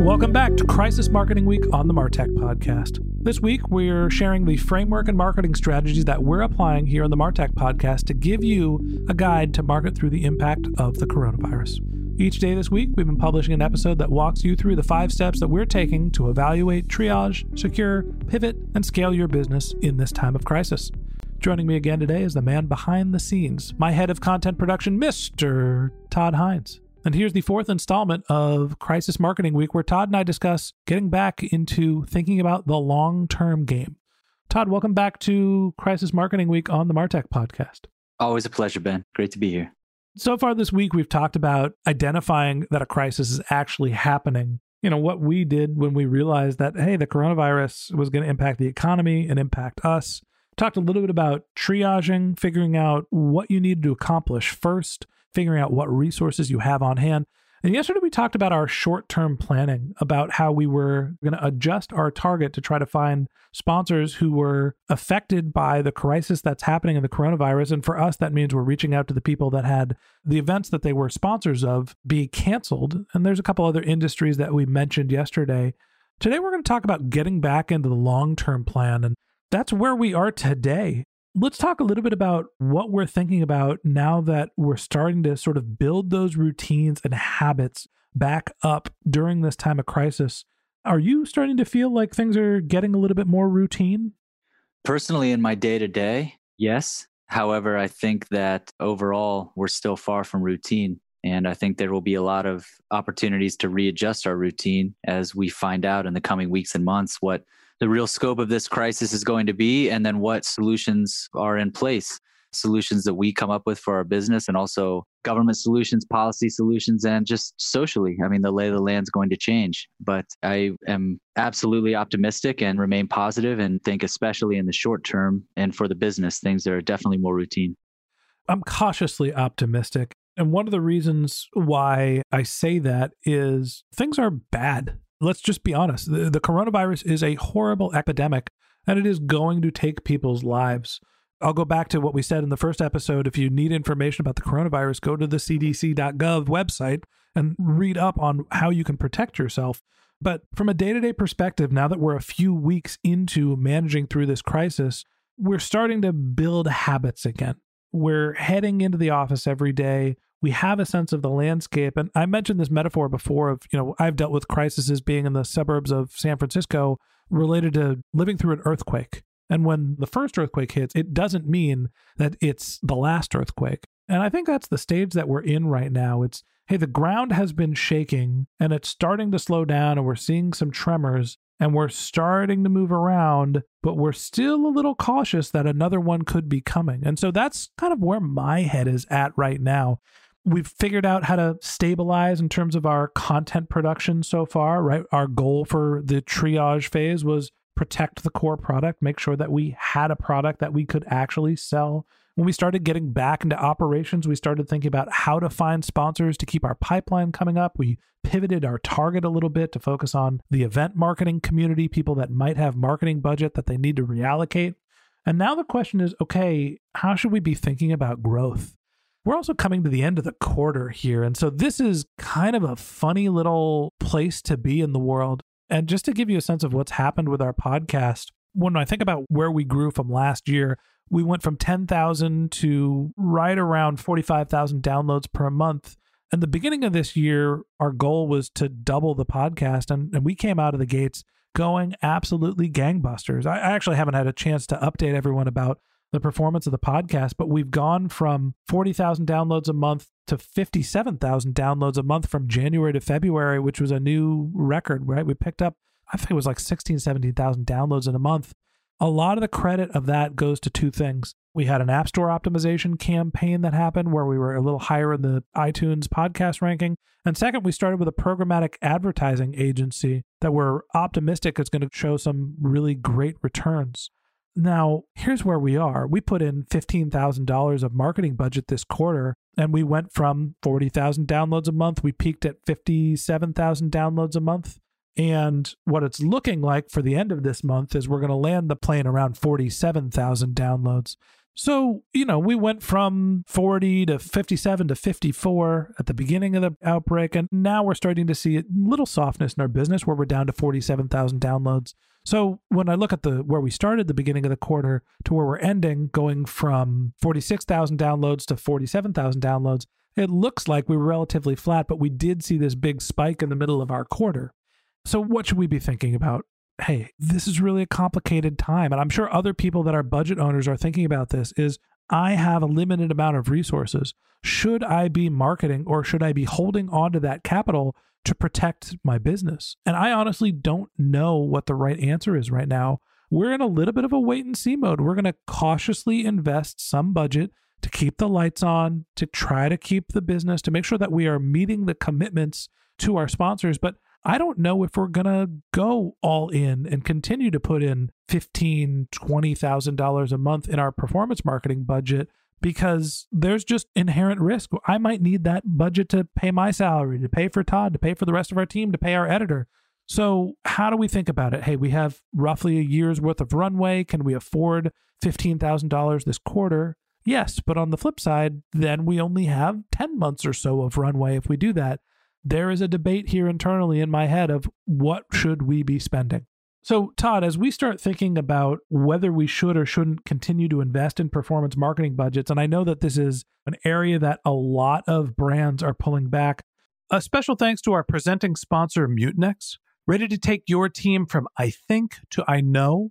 Welcome back to Crisis Marketing Week on the Martech Podcast. This week, we're sharing the framework and marketing strategies that we're applying here on the Martech Podcast to give you a guide to market through the impact of the coronavirus. Each day this week, we've been publishing an episode that walks you through the five steps that we're taking to evaluate, triage, secure, pivot, and scale your business in this time of crisis. Joining me again today is the man behind the scenes, my head of content production, Mr. Todd Hines. And here's the fourth installment of Crisis Marketing Week, where Todd and I discuss getting back into thinking about the long term game. Todd, welcome back to Crisis Marketing Week on the Martech podcast. Always a pleasure, Ben. Great to be here. So far this week, we've talked about identifying that a crisis is actually happening. You know, what we did when we realized that, hey, the coronavirus was going to impact the economy and impact us. Talked a little bit about triaging, figuring out what you needed to accomplish first figuring out what resources you have on hand. And yesterday we talked about our short term planning, about how we were going to adjust our target to try to find sponsors who were affected by the crisis that's happening in the coronavirus. And for us, that means we're reaching out to the people that had the events that they were sponsors of be canceled. And there's a couple other industries that we mentioned yesterday. Today, we're going to talk about getting back into the long term plan. And that's where we are today. Let's talk a little bit about what we're thinking about now that we're starting to sort of build those routines and habits back up during this time of crisis. Are you starting to feel like things are getting a little bit more routine? Personally, in my day to day, yes. However, I think that overall, we're still far from routine. And I think there will be a lot of opportunities to readjust our routine as we find out in the coming weeks and months what the real scope of this crisis is going to be, and then what solutions are in place. Solutions that we come up with for our business, and also government solutions, policy solutions, and just socially. I mean, the lay of the land is going to change. But I am absolutely optimistic and remain positive, and think, especially in the short term and for the business, things are definitely more routine. I'm cautiously optimistic. And one of the reasons why I say that is things are bad let's just be honest the, the coronavirus is a horrible epidemic and it is going to take people's lives. I'll go back to what we said in the first episode. If you need information about the coronavirus, go to the cdc.gov website and read up on how you can protect yourself. But from a day to day perspective, now that we're a few weeks into managing through this crisis, we're starting to build habits again. We're heading into the office every day we have a sense of the landscape. And I mentioned this metaphor before of, you know, I've dealt with crises being in the suburbs of San Francisco related to living through an earthquake. And when the first earthquake hits, it doesn't mean that it's the last earthquake. And I think that's the stage that we're in right now. It's, hey, the ground has been shaking and it's starting to slow down, and we're seeing some tremors and we're starting to move around, but we're still a little cautious that another one could be coming. And so that's kind of where my head is at right now we've figured out how to stabilize in terms of our content production so far, right? Our goal for the triage phase was protect the core product, make sure that we had a product that we could actually sell. When we started getting back into operations, we started thinking about how to find sponsors to keep our pipeline coming up. We pivoted our target a little bit to focus on the event marketing community, people that might have marketing budget that they need to reallocate. And now the question is okay, how should we be thinking about growth? We're also coming to the end of the quarter here. And so this is kind of a funny little place to be in the world. And just to give you a sense of what's happened with our podcast, when I think about where we grew from last year, we went from 10,000 to right around 45,000 downloads per month. And the beginning of this year, our goal was to double the podcast. And, and we came out of the gates going absolutely gangbusters. I, I actually haven't had a chance to update everyone about the performance of the podcast, but we've gone from 40,000 downloads a month to 57,000 downloads a month from January to February, which was a new record, right? We picked up, I think it was like 16, 17,000 downloads in a month. A lot of the credit of that goes to two things. We had an App Store optimization campaign that happened where we were a little higher in the iTunes podcast ranking. And second, we started with a programmatic advertising agency that we're optimistic is going to show some really great returns. Now, here's where we are. We put in $15,000 of marketing budget this quarter, and we went from 40,000 downloads a month. We peaked at 57,000 downloads a month. And what it's looking like for the end of this month is we're going to land the plane around 47,000 downloads. So, you know, we went from 40 to 57 to 54 at the beginning of the outbreak. And now we're starting to see a little softness in our business where we're down to 47,000 downloads. So when I look at the where we started the beginning of the quarter to where we're ending, going from 46,000 downloads to 47,000 downloads, it looks like we were relatively flat, but we did see this big spike in the middle of our quarter. So what should we be thinking about? Hey, this is really a complicated time. And I'm sure other people that are budget owners are thinking about this is I have a limited amount of resources. Should I be marketing or should I be holding on to that capital to protect my business? And I honestly don't know what the right answer is right now. We're in a little bit of a wait and see mode. We're going to cautiously invest some budget to keep the lights on, to try to keep the business, to make sure that we are meeting the commitments to our sponsors. But I don't know if we're going to go all in and continue to put in $15,000, $20,000 a month in our performance marketing budget because there's just inherent risk. I might need that budget to pay my salary, to pay for Todd, to pay for the rest of our team, to pay our editor. So, how do we think about it? Hey, we have roughly a year's worth of runway. Can we afford $15,000 this quarter? Yes, but on the flip side, then we only have 10 months or so of runway if we do that. There is a debate here internally in my head of what should we be spending. So, Todd, as we start thinking about whether we should or shouldn't continue to invest in performance marketing budgets, and I know that this is an area that a lot of brands are pulling back, a special thanks to our presenting sponsor, Mutinex. Ready to take your team from I think to I know?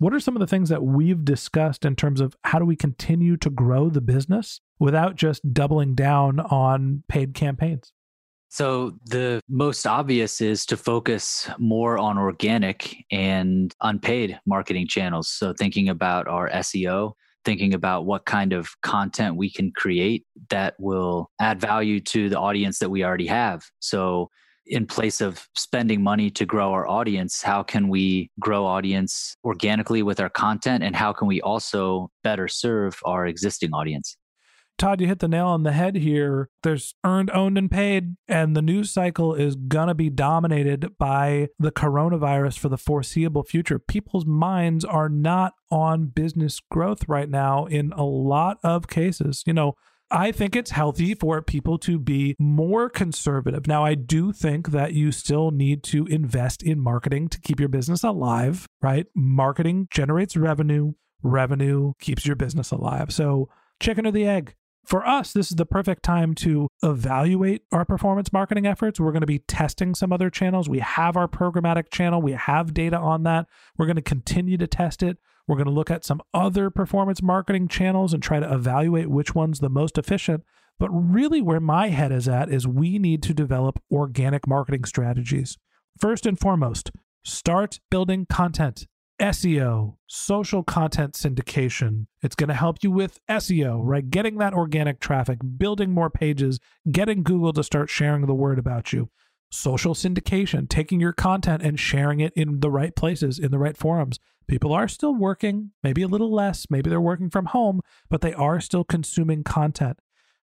What are some of the things that we've discussed in terms of how do we continue to grow the business without just doubling down on paid campaigns? So, the most obvious is to focus more on organic and unpaid marketing channels. So, thinking about our SEO, thinking about what kind of content we can create that will add value to the audience that we already have. So, in place of spending money to grow our audience, how can we grow audience organically with our content? And how can we also better serve our existing audience? Todd, you hit the nail on the head here. There's earned, owned, and paid, and the news cycle is going to be dominated by the coronavirus for the foreseeable future. People's minds are not on business growth right now in a lot of cases. You know, I think it's healthy for people to be more conservative. Now, I do think that you still need to invest in marketing to keep your business alive, right? Marketing generates revenue, revenue keeps your business alive. So, chicken or the egg? For us, this is the perfect time to evaluate our performance marketing efforts. We're going to be testing some other channels. We have our programmatic channel, we have data on that. We're going to continue to test it. We're going to look at some other performance marketing channels and try to evaluate which one's the most efficient. But really, where my head is at is we need to develop organic marketing strategies. First and foremost, start building content. SEO, social content syndication. It's going to help you with SEO, right? Getting that organic traffic, building more pages, getting Google to start sharing the word about you. Social syndication, taking your content and sharing it in the right places, in the right forums. People are still working, maybe a little less, maybe they're working from home, but they are still consuming content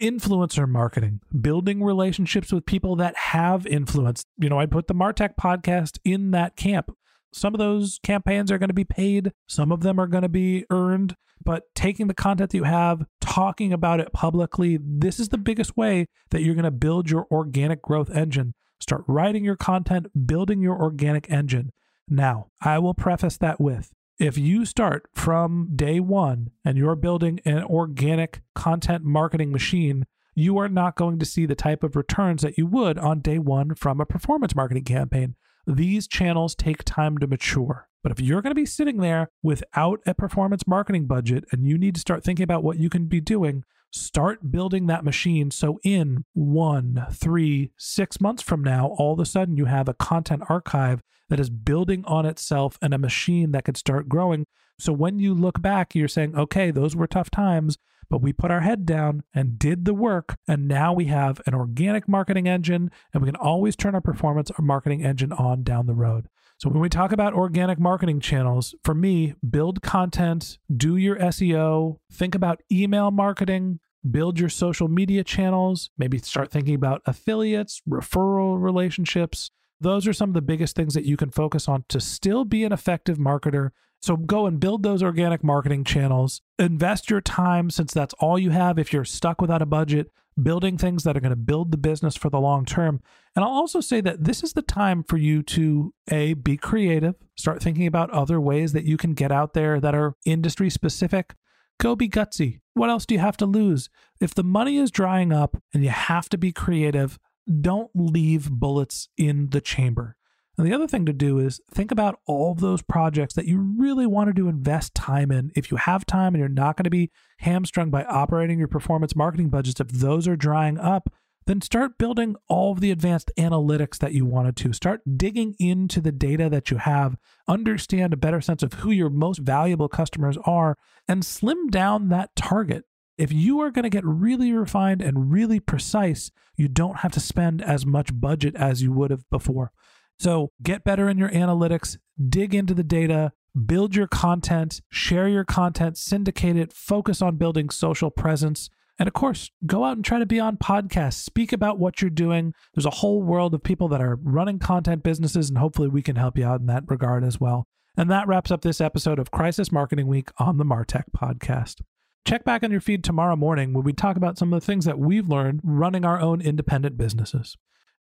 influencer marketing, building relationships with people that have influence. You know, I put the Martech podcast in that camp. Some of those campaigns are going to be paid, some of them are going to be earned, but taking the content that you have, talking about it publicly, this is the biggest way that you're going to build your organic growth engine. Start writing your content, building your organic engine. Now, I will preface that with if you start from day one and you're building an organic content marketing machine, you are not going to see the type of returns that you would on day one from a performance marketing campaign. These channels take time to mature. But if you're going to be sitting there without a performance marketing budget and you need to start thinking about what you can be doing, start building that machine. So, in one, three, six months from now, all of a sudden you have a content archive that is building on itself and a machine that could start growing. So, when you look back, you're saying, okay, those were tough times, but we put our head down and did the work. And now we have an organic marketing engine, and we can always turn our performance or marketing engine on down the road. So, when we talk about organic marketing channels, for me, build content, do your SEO, think about email marketing, build your social media channels, maybe start thinking about affiliates, referral relationships. Those are some of the biggest things that you can focus on to still be an effective marketer so go and build those organic marketing channels. Invest your time since that's all you have if you're stuck without a budget, building things that are going to build the business for the long term. And I'll also say that this is the time for you to A, be creative, start thinking about other ways that you can get out there that are industry specific. Go be gutsy. What else do you have to lose? If the money is drying up and you have to be creative, don't leave bullets in the chamber. And the other thing to do is think about all those projects that you really wanted to invest time in. If you have time and you're not going to be hamstrung by operating your performance marketing budgets, if those are drying up, then start building all of the advanced analytics that you wanted to. Start digging into the data that you have, understand a better sense of who your most valuable customers are, and slim down that target. If you are going to get really refined and really precise, you don't have to spend as much budget as you would have before. So get better in your analytics, dig into the data, build your content, share your content, syndicate it, focus on building social presence. And of course, go out and try to be on podcasts, speak about what you're doing. There's a whole world of people that are running content businesses, and hopefully we can help you out in that regard as well. And that wraps up this episode of Crisis Marketing Week on the Martech podcast. Check back on your feed tomorrow morning when we talk about some of the things that we've learned running our own independent businesses.